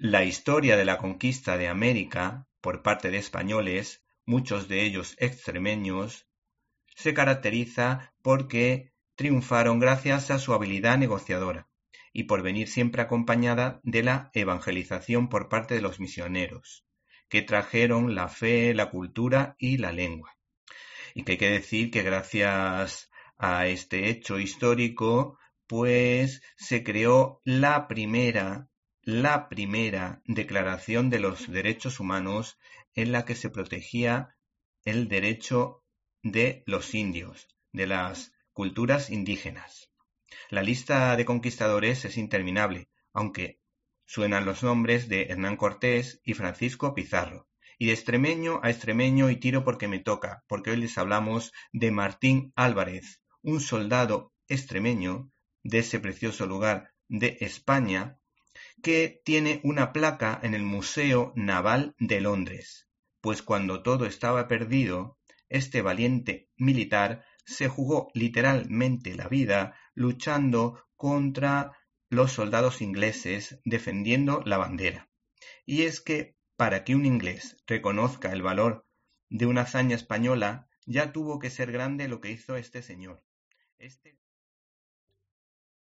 La historia de la conquista de América por parte de españoles, muchos de ellos extremeños, se caracteriza porque triunfaron gracias a su habilidad negociadora y por venir siempre acompañada de la evangelización por parte de los misioneros, que trajeron la fe, la cultura y la lengua. Y que hay que decir que gracias a este hecho histórico, pues se creó la primera, la primera declaración de los derechos humanos en la que se protegía el derecho de los indios, de las culturas indígenas. La lista de conquistadores es interminable, aunque suenan los nombres de Hernán Cortés y Francisco Pizarro. Y de extremeño a extremeño y tiro porque me toca, porque hoy les hablamos de Martín Álvarez, un soldado extremeño de ese precioso lugar de España, que tiene una placa en el Museo Naval de Londres, pues cuando todo estaba perdido, este valiente militar se jugó literalmente la vida luchando contra los soldados ingleses defendiendo la bandera. Y es que para que un inglés reconozca el valor de una hazaña española, ya tuvo que ser grande lo que hizo este señor. Este...